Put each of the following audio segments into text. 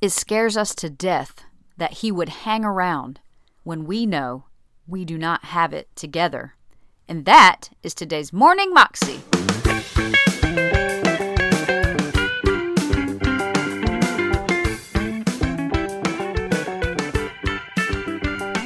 It scares us to death that he would hang around when we know we do not have it together. And that is today's Morning Moxie.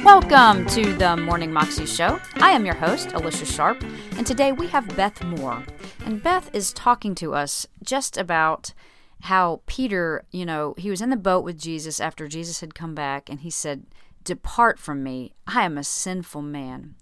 Welcome to the Morning Moxie Show. I am your host, Alicia Sharp, and today we have Beth Moore. And Beth is talking to us just about how Peter, you know, he was in the boat with Jesus after Jesus had come back, and he said, Depart from me, I am a sinful man.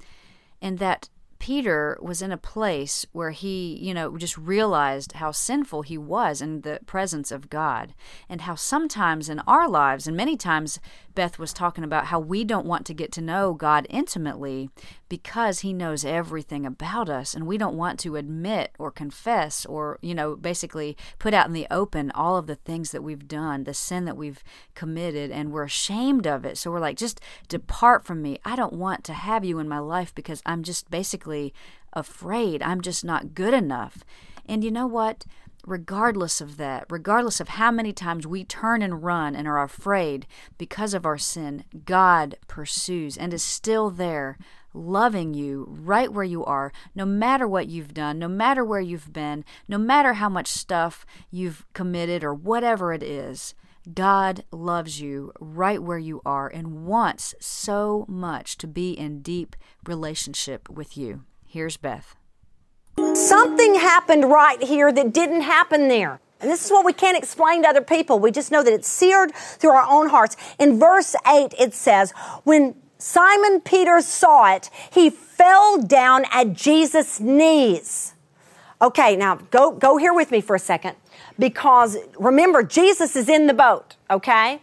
And that Peter was in a place where he, you know, just realized how sinful he was in the presence of God and how sometimes in our lives, and many times Beth was talking about how we don't want to get to know God intimately because he knows everything about us and we don't want to admit or confess or, you know, basically put out in the open all of the things that we've done, the sin that we've committed, and we're ashamed of it. So we're like, just depart from me. I don't want to have you in my life because I'm just basically afraid. I'm just not good enough. And you know what? regardless of that, regardless of how many times we turn and run and are afraid because of our sin, God pursues and is still there, loving you right where you are, no matter what you've done, no matter where you've been, no matter how much stuff you've committed or whatever it is. God loves you right where you are and wants so much to be in deep relationship with you. Here's Beth. Something happened right here that didn't happen there. And this is what we can't explain to other people. We just know that it's seared through our own hearts. In verse 8, it says, When Simon Peter saw it, he fell down at Jesus' knees. Okay, now go, go here with me for a second. Because remember, Jesus is in the boat, okay?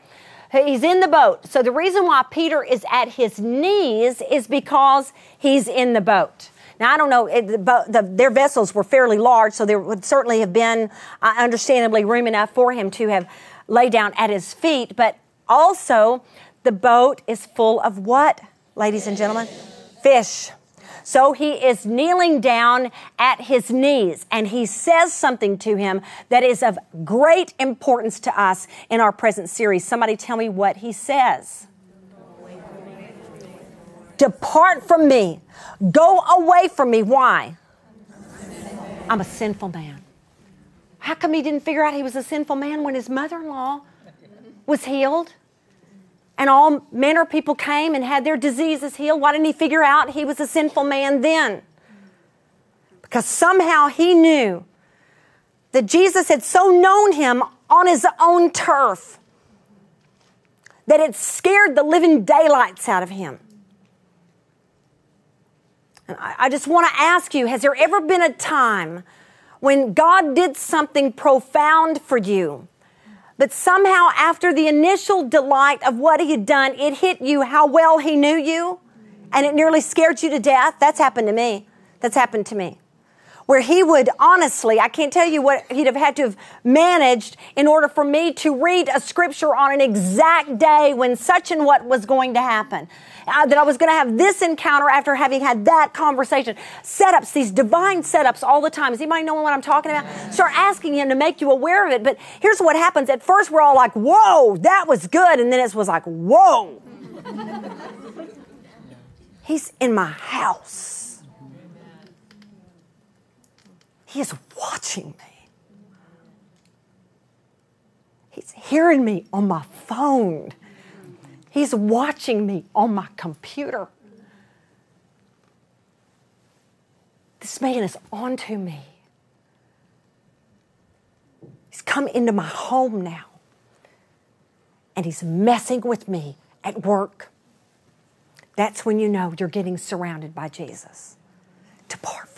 He's in the boat. So the reason why Peter is at his knees is because he's in the boat. Now, I don't know, it, the, the, their vessels were fairly large, so there would certainly have been, uh, understandably, room enough for him to have laid down at his feet. But also, the boat is full of what, ladies and gentlemen? Fish. So he is kneeling down at his knees and he says something to him that is of great importance to us in our present series. Somebody tell me what he says. Depart from me. Go away from me. Why? I'm a sinful man. How come he didn't figure out he was a sinful man when his mother in law was healed? And all manner of people came and had their diseases healed. Why didn't he figure out he was a sinful man then? Because somehow he knew that Jesus had so known him on his own turf that it scared the living daylights out of him. And I just want to ask you has there ever been a time when God did something profound for you? But somehow, after the initial delight of what he had done, it hit you how well he knew you, and it nearly scared you to death. That's happened to me. That's happened to me where he would honestly, I can't tell you what he'd have had to have managed in order for me to read a scripture on an exact day when such and what was going to happen. Uh, that I was going to have this encounter after having had that conversation. Setups, these divine setups all the time. Does anybody know what I'm talking about? Start asking him to make you aware of it. But here's what happens. At first, we're all like, whoa, that was good. And then it was like, whoa. He's in my house. He is watching me. He's hearing me on my phone. He's watching me on my computer. This man is onto me. He's come into my home now. And he's messing with me at work. That's when you know you're getting surrounded by Jesus. Depart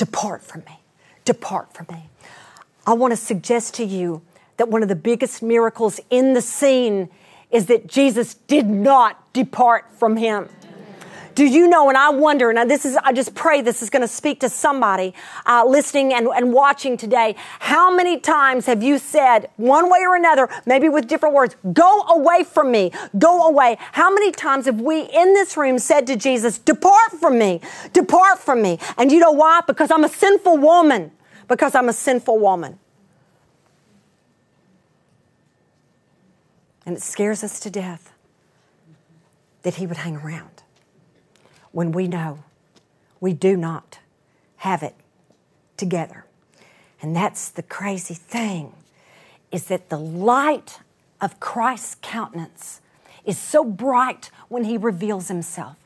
Depart from me. Depart from me. I want to suggest to you that one of the biggest miracles in the scene is that Jesus did not depart from him. Do you know? And I wonder, and this is, I just pray this is going to speak to somebody uh, listening and, and watching today. How many times have you said, one way or another, maybe with different words, go away from me, go away? How many times have we in this room said to Jesus, depart from me, depart from me? And you know why? Because I'm a sinful woman. Because I'm a sinful woman. And it scares us to death that he would hang around when we know we do not have it together. And that's the crazy thing is that the light of Christ's countenance is so bright when he reveals himself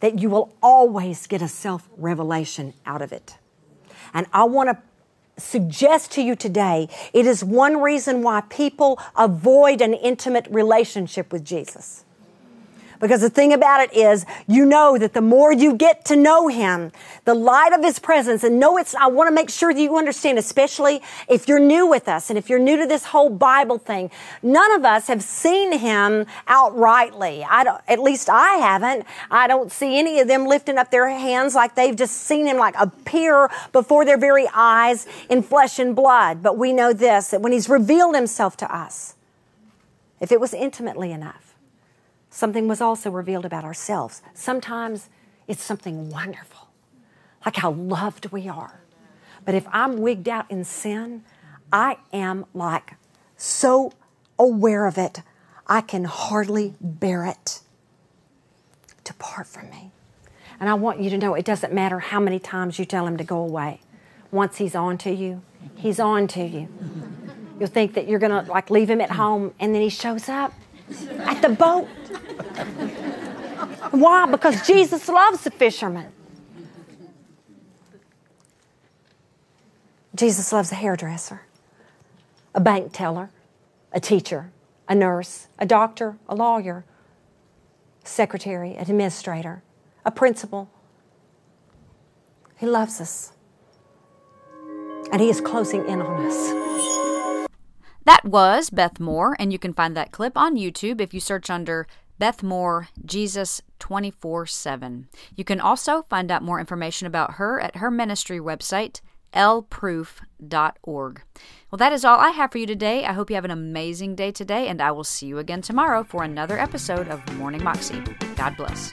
that you will always get a self revelation out of it. And I want to suggest to you today it is one reason why people avoid an intimate relationship with Jesus. Because the thing about it is, you know that the more you get to know Him, the light of His presence, and know it's, I want to make sure that you understand, especially if you're new with us and if you're new to this whole Bible thing, none of us have seen Him outrightly. I don't, at least I haven't. I don't see any of them lifting up their hands like they've just seen Him like appear before their very eyes in flesh and blood. But we know this, that when He's revealed Himself to us, if it was intimately enough, something was also revealed about ourselves. Sometimes it's something wonderful, like how loved we are. But if I'm wigged out in sin, I am like so aware of it, I can hardly bear it. Depart from me. And I want you to know it doesn't matter how many times you tell him to go away. Once he's on to you, he's on to you. You'll think that you're going to like leave him at home and then he shows up at the boat. Why? Because Jesus loves the fishermen. Jesus loves a hairdresser, a bank teller, a teacher, a nurse, a doctor, a lawyer, a secretary, an administrator, a principal. He loves us. And He is closing in on us. That was Beth Moore, and you can find that clip on YouTube if you search under Beth Moore, Jesus 24 7. You can also find out more information about her at her ministry website, lproof.org. Well, that is all I have for you today. I hope you have an amazing day today, and I will see you again tomorrow for another episode of Morning Moxie. God bless.